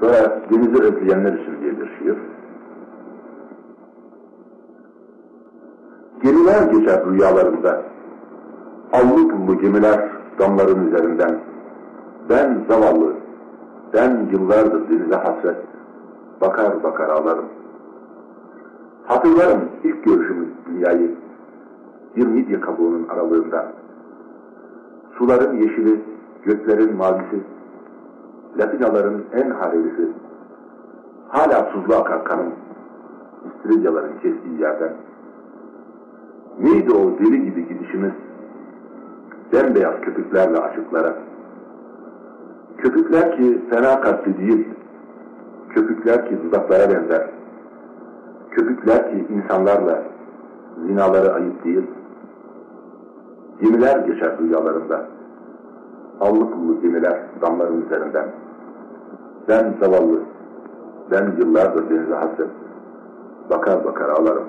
Sonra denizi özleyenler için diye bir şiir. Gemiler geçer rüyalarında. Allı pullu gemiler damların üzerinden. Ben zavallı, ben yıllardır denize hasret, bakar bakar ağlarım. Hatırlarım ilk görüşümüz dünyayı, bir midye kabuğunun aralığında. Suların yeşili, göklerin mavisi, Latinaların en harelisi, hala tuzlu akar kanım, İstiridyaların kestiği yerden. Neydi o deli gibi gidişimiz, bembeyaz köpüklerle aşıklara. Köpükler ki fena kalpli değil, köpükler ki dudaklara benzer. Köpükler ki insanlarla zinaları ayıp değil. Gemiler geçer rüyalarında. Allı pullu gemiler damların üzerinden. Ben zavallı, ben yıllardır denize hasret. Bakar bakar ağlarım.